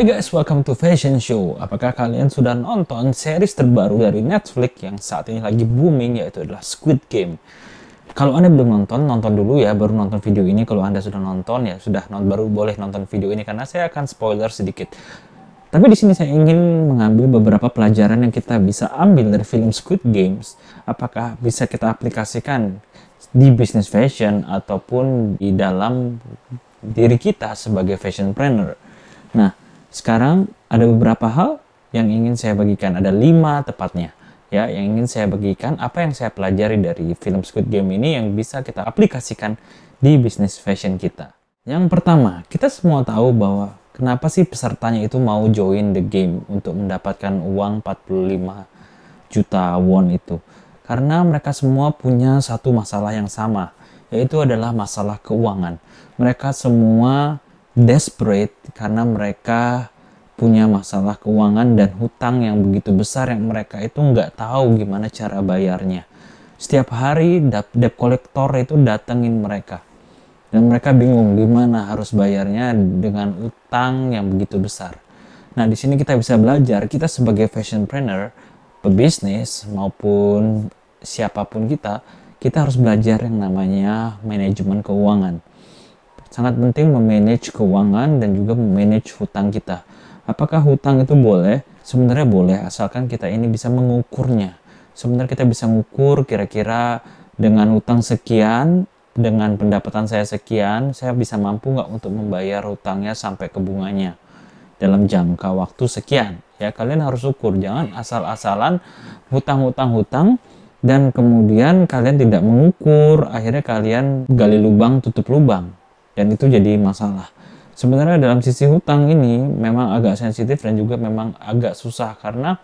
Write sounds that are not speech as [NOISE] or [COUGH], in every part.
Hai guys, welcome to Fashion Show. Apakah kalian sudah nonton series terbaru dari Netflix yang saat ini lagi booming yaitu adalah Squid Game? Kalau Anda belum nonton, nonton dulu ya, baru nonton video ini. Kalau Anda sudah nonton ya sudah non baru boleh nonton video ini karena saya akan spoiler sedikit. Tapi di sini saya ingin mengambil beberapa pelajaran yang kita bisa ambil dari film Squid Games. Apakah bisa kita aplikasikan di bisnis fashion ataupun di dalam diri kita sebagai fashion planner. Nah, sekarang ada beberapa hal yang ingin saya bagikan. Ada lima tepatnya ya yang ingin saya bagikan apa yang saya pelajari dari film Squid Game ini yang bisa kita aplikasikan di bisnis fashion kita. Yang pertama, kita semua tahu bahwa kenapa sih pesertanya itu mau join the game untuk mendapatkan uang 45 juta won itu. Karena mereka semua punya satu masalah yang sama, yaitu adalah masalah keuangan. Mereka semua desperate karena mereka punya masalah keuangan dan hutang yang begitu besar yang mereka itu nggak tahu gimana cara bayarnya. Setiap hari debt collector itu datengin mereka. Dan mereka bingung gimana harus bayarnya dengan utang yang begitu besar. Nah, di sini kita bisa belajar kita sebagai fashion planner, pebisnis maupun siapa pun kita, kita harus belajar yang namanya manajemen keuangan sangat penting memanage keuangan dan juga memanage hutang kita. Apakah hutang itu boleh? Sebenarnya boleh, asalkan kita ini bisa mengukurnya. Sebenarnya kita bisa mengukur kira-kira dengan hutang sekian, dengan pendapatan saya sekian, saya bisa mampu nggak untuk membayar hutangnya sampai ke bunganya dalam jangka waktu sekian. Ya, kalian harus ukur, jangan asal-asalan hutang-hutang-hutang dan kemudian kalian tidak mengukur, akhirnya kalian gali lubang tutup lubang dan itu jadi masalah. Sebenarnya dalam sisi hutang ini memang agak sensitif dan juga memang agak susah karena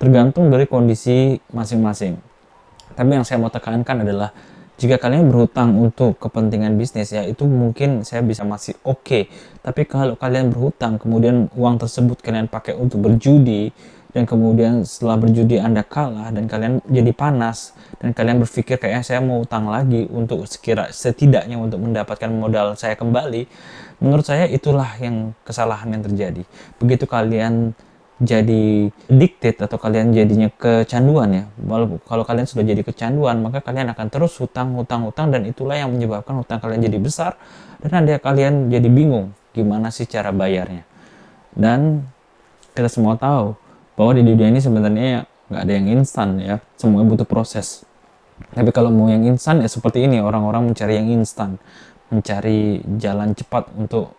tergantung dari kondisi masing-masing. Tapi yang saya mau tekankan adalah jika kalian berhutang untuk kepentingan bisnis ya itu mungkin saya bisa masih oke okay. tapi kalau kalian berhutang kemudian uang tersebut kalian pakai untuk berjudi dan kemudian setelah berjudi Anda kalah dan kalian jadi panas dan kalian berpikir kayak saya mau utang lagi untuk sekira setidaknya untuk mendapatkan modal saya kembali menurut saya itulah yang kesalahan yang terjadi. Begitu kalian jadi dictate atau kalian jadinya kecanduan ya walaupun kalau kalian sudah jadi kecanduan maka kalian akan terus hutang hutang hutang dan itulah yang menyebabkan hutang kalian jadi besar dan nanti kalian jadi bingung gimana sih cara bayarnya. Dan kita semua tahu bahwa di dunia ini sebenarnya nggak ada yang instan ya. Semuanya butuh proses. Tapi kalau mau yang instan ya seperti ini orang-orang mencari yang instan. Mencari jalan cepat untuk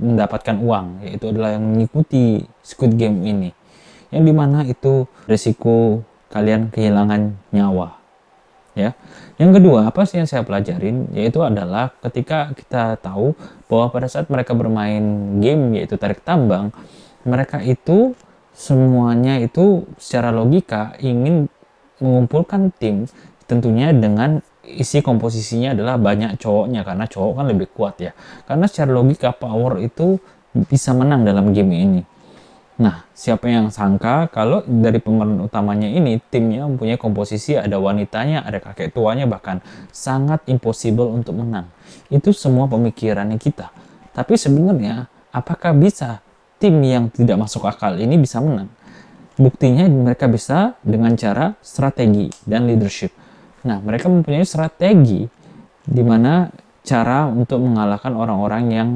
mendapatkan uang. Yaitu adalah yang mengikuti Squid Game ini. Yang di mana itu resiko kalian kehilangan nyawa. Ya. Yang kedua apa sih yang saya pelajarin? Yaitu adalah ketika kita tahu bahwa pada saat mereka bermain game yaitu tarik tambang mereka itu semuanya itu secara logika ingin mengumpulkan tim tentunya dengan isi komposisinya adalah banyak cowoknya karena cowok kan lebih kuat ya. Karena secara logika power itu bisa menang dalam game ini. Nah siapa yang sangka kalau dari pemeran utamanya ini timnya mempunyai komposisi ada wanitanya ada kakek tuanya bahkan sangat impossible untuk menang. Itu semua pemikirannya kita. Tapi sebenarnya apakah bisa tim yang tidak masuk akal ini bisa menang. Buktinya mereka bisa dengan cara strategi dan leadership. Nah, mereka mempunyai strategi di mana cara untuk mengalahkan orang-orang yang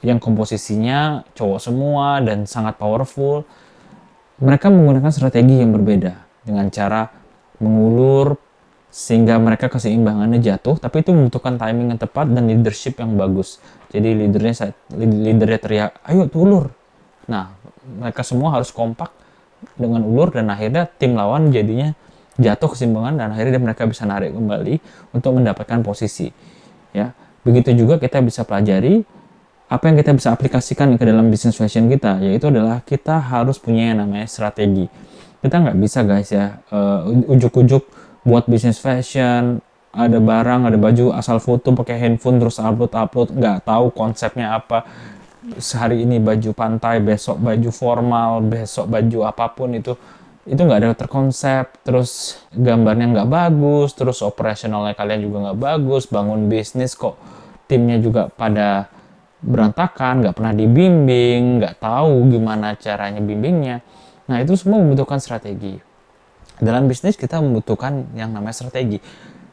yang komposisinya cowok semua dan sangat powerful. Mereka menggunakan strategi yang berbeda dengan cara mengulur sehingga mereka keseimbangannya jatuh, tapi itu membutuhkan timing yang tepat dan leadership yang bagus. Jadi leadernya leadernya teriak, ayo tulur, Nah, mereka semua harus kompak dengan ulur dan akhirnya tim lawan jadinya jatuh kesimbangan dan akhirnya mereka bisa narik kembali untuk mendapatkan posisi. Ya, begitu juga kita bisa pelajari apa yang kita bisa aplikasikan ke dalam bisnis fashion kita, yaitu adalah kita harus punya yang namanya strategi. Kita nggak bisa guys ya uh, ujuk-ujuk buat bisnis fashion, ada barang, ada baju, asal foto pakai handphone terus upload-upload, nggak tahu konsepnya apa sehari ini baju pantai, besok baju formal, besok baju apa pun itu itu nggak ada terkonsep, terus gambarnya nggak bagus, terus operasionalnya kalian juga nggak bagus, bangun bisnis kok timnya juga pada berantakan, nggak pernah dibimbing, nggak tahu gimana caranya bimbingnya. Nah itu semua membutuhkan strategi. Dalam bisnis kita membutuhkan yang namanya strategi.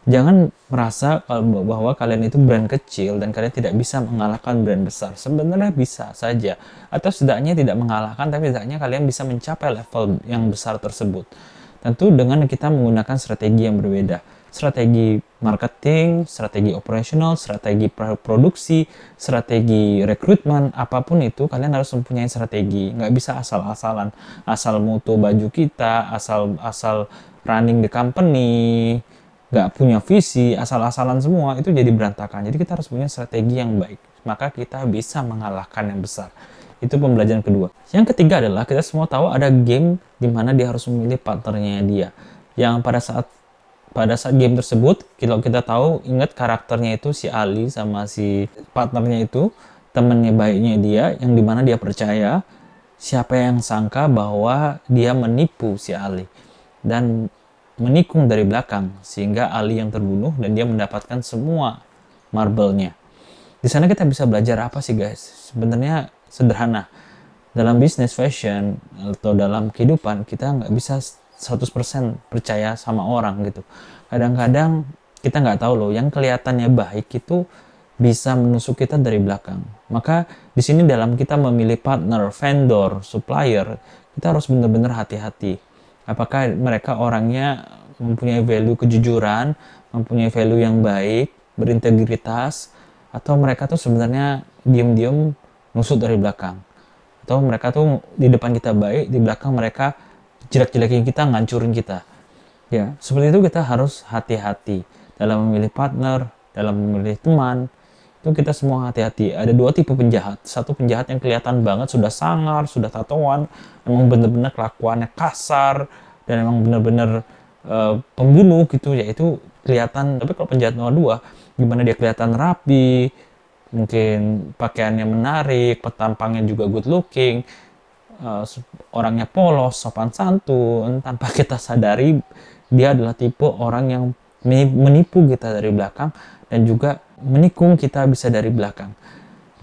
Jangan merasa bahwa kalian itu brand kecil dan kalian tidak bisa mengalahkan brand besar. Sebenarnya bisa saja. Atau setidaknya tidak mengalahkan, tapi setidaknya kalian bisa mencapai level yang besar tersebut. Tentu dengan kita menggunakan strategi yang berbeda strategi marketing, strategi operasional, strategi produksi, strategi rekrutmen, apa pun itu kalian harus mempunyai strategi. Nggak bisa asal-asalan, asal mutu baju kita, asal asal running the company, nggak punya visi, asal-asalan semua itu jadi berantakan. Jadi kita harus punya strategi yang baik, maka kita bisa mengalahkan yang besar. Itu pembelajaran kedua. Yang ketiga adalah kita semua tahu ada game di mana dia harus memilih partnernya dia. Yang pada saat pada saat game tersebut kalau kita tahu ingat karakternya itu si Ali sama si partnernya itu temennya baiknya dia yang di mana dia percaya siapa yang sangka bahwa dia menipu si Ali dan menikung dari belakang sehingga Ali yang terbunuh dan dia mendapatkan semua marble-nya. Di sana kita bisa belajar apa sih guys? Sebenarnya sederhana. Dalam bisnis fashion atau dalam kehidupan kita nggak bisa 100% percaya sama orang gitu. Kadang-kadang kita nggak tahu loh, yang kelihatannya baik itu bisa menusuk kita dari belakang. Maka di sini dalam kita memilih partner, vendor, supplier, kita harus benar-benar hati-hati. Apakah mereka orangnya mempunyai value kejujuran, mempunyai value yang baik, berintegritas, atau mereka tuh sebenarnya diam-diam nusuk dari belakang. Atau mereka tuh di depan kita baik, di belakang mereka jelek-jelekin kita, ngancurin kita. Ya, seperti itu kita harus hati-hati dalam memilih partner, dalam memilih teman. Itu kita semua hati-hati. Ada dua tipe penjahat. Satu penjahat yang kelihatan banget sudah sangar, sudah tatoan, memang benar-benar kelakuannya kasar dan memang benar-benar uh, pembunuh gitu, yaitu kelihatan. Tapi kalau penjahat nomor dua, gimana dia kelihatan rapi, mungkin pakaiannya menarik, petampangnya juga good looking, uh, orangnya polos, sopan santun, tanpa [LAUGHS] kita sadari dia adalah tipe orang yang menipu kita dari belakang dan juga menikung kita bisa dari belakang.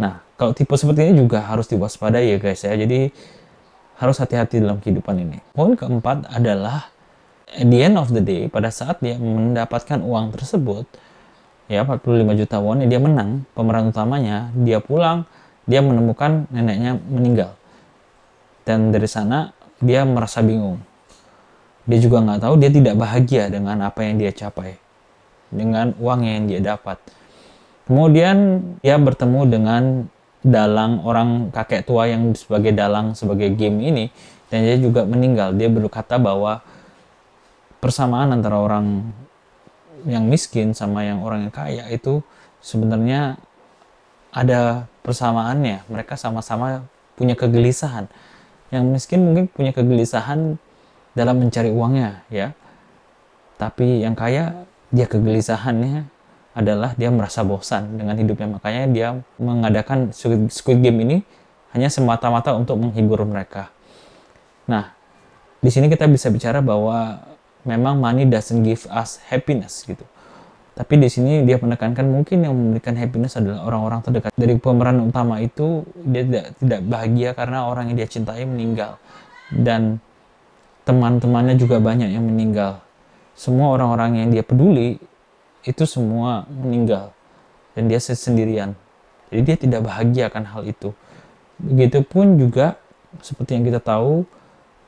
Nah, kalau tipe seperti ini juga harus diwaspadai ya guys ya. Jadi harus hati-hati dalam kehidupan ini. Poin keempat adalah at the end of the day pada saat dia mendapatkan uang tersebut ya 45 juta won dia menang pemeran utamanya dia pulang dia menemukan neneknya meninggal dan dari sana dia merasa bingung dia juga nggak tahu dia tidak bahagia dengan apa yang dia capai dengan uang yang dia dapat kemudian dia bertemu dengan dalang orang kakek tua yang sebagai dalang sebagai game ini dan dia juga meninggal. Dia berkata bahwa persamaan antara orang yang miskin sama yang orang yang kaya itu sebenarnya ada persamaannya. Mereka sama-sama punya kegelisahan. Yang miskin mungkin punya kegelisahan dalam mencari uangnya ya. Tapi yang kaya dia kegelisahannya adalah dia merasa bosan dengan hidupnya makanya dia mengadakan Squid Game ini hanya semata-mata untuk menghibur mereka. Nah, di sini kita bisa bicara bahwa memang money doesn't give us happiness gitu. Tapi di sini dia menekankan mungkin yang memberikan happiness adalah orang-orang terdekat. Dari pemeran utama itu dia tidak tidak bahagia karena orang yang dia cintai meninggal dan teman-temannya juga banyak yang meninggal. Semua orang-orang yang dia peduli itu semua meninggal dan dia sendirian. Jadi dia tidak bahagia akan hal itu. Begitupun juga seperti yang kita tahu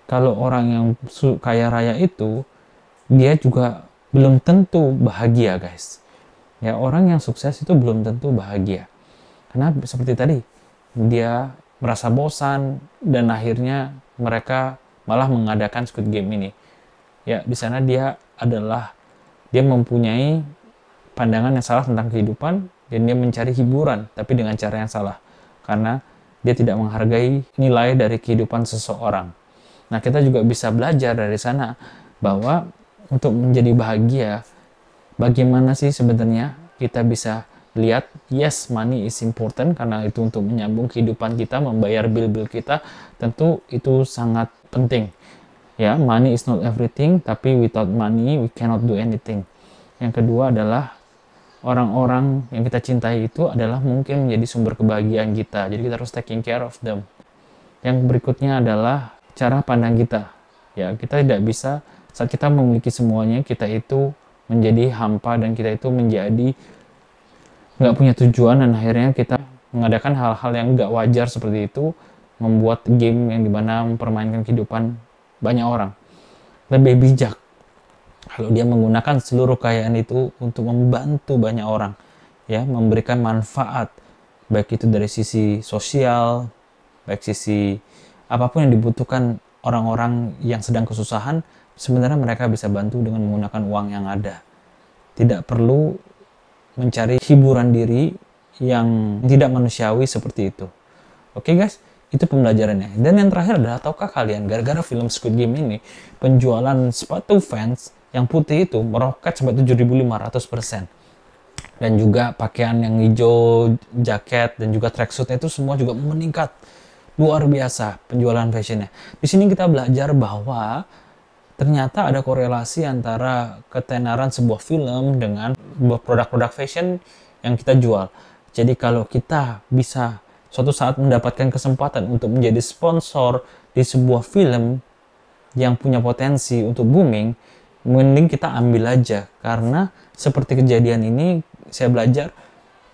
kalau orang yang kaya raya itu dia juga belum tentu bahagia guys ya orang yang sukses itu belum tentu bahagia karena seperti tadi dia merasa bosan dan akhirnya mereka malah mengadakan Squid Game ini ya di sana dia adalah dia mempunyai pandangan yang salah tentang kehidupan dan dia mencari hiburan tapi dengan cara yang salah. Karena dia tidak menghargai nilai dari kehidupan seseorang. Nah kita juga bisa belajar dari sana bahwa untuk menjadi bahagia, bagaimana sih sebenarnya kita bisa lihat yes money is important karena itu untuk menyambung kehidupan kita membayar bill-bill kita tentu itu sangat penting. Ya money is not everything tapi without money we cannot do anything. Yang kedua adalah orang-orang yang kita cintai itu adalah mungkin menjadi sumber kebahagiaan kita. Jadi kita harus taking care of them. Yang berikutnya adalah cara pandang kita. Ya, kita tidak bisa saat kita memiliki semuanya, kita itu menjadi hampa dan kita itu menjadi nggak punya tujuan dan akhirnya kita mengadakan hal-hal yang nggak wajar seperti itu, membuat game yang di mana mempermainkan kehidupan banyak orang. Lebih bijak kalau dia menggunakan seluruh kekayaan itu untuk membantu banyak orang ya memberikan manfaat baik itu dari sisi sosial baik sisi apa pun yang dibutuhkan orang-orang yang sedang kesusahan sebenarnya mereka bisa bantu dengan menggunakan uang yang ada. Tidak perlu mencari hiburan diri yang tidak manusiawi seperti itu. Oke guys itu pembelajarannya. Dan yang terakhir adalah tahukah kalian gara-gara film Squid Game ini penjualan sepatu fans yang putih itu meroket sampai 7.500 persen dan juga pakaian yang hijau, jaket dan juga tracksuitnya itu semua juga meningkat luar biasa penjualan fashionnya. Di sini kita belajar bahwa ternyata ada korelasi antara ketenaran sebuah film dengan produk-produk fashion yang kita jual. Jadi kalau kita bisa suatu saat mendapatkan kesempatan untuk menjadi sponsor di sebuah film yang punya potensi untuk booming, mending kita ambil aja. Karena seperti kejadian ini saya belajar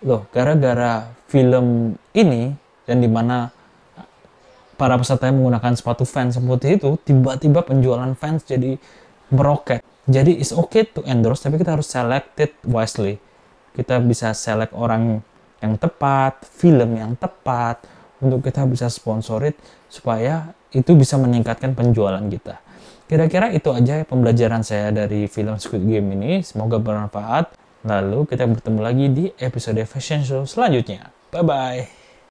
loh gara-gara film ini dan di mana para peserta yang menggunakan sepatu fans seperti itu tiba-tiba penjualan fans jadi meroket. Jadi it's okay to endorse tapi kita harus select it wisely. Kita bisa select orang yang tepat film yang tepat untuk kita bisa sponsorit supaya itu bisa meningkatkan penjualan kita Kira-kira itu aja pembelajaran saya dari film Squid Game ini. Semoga bermanfaat. Lalu kita bertemu lagi di episode Fashion Show selanjutnya. Bye-bye.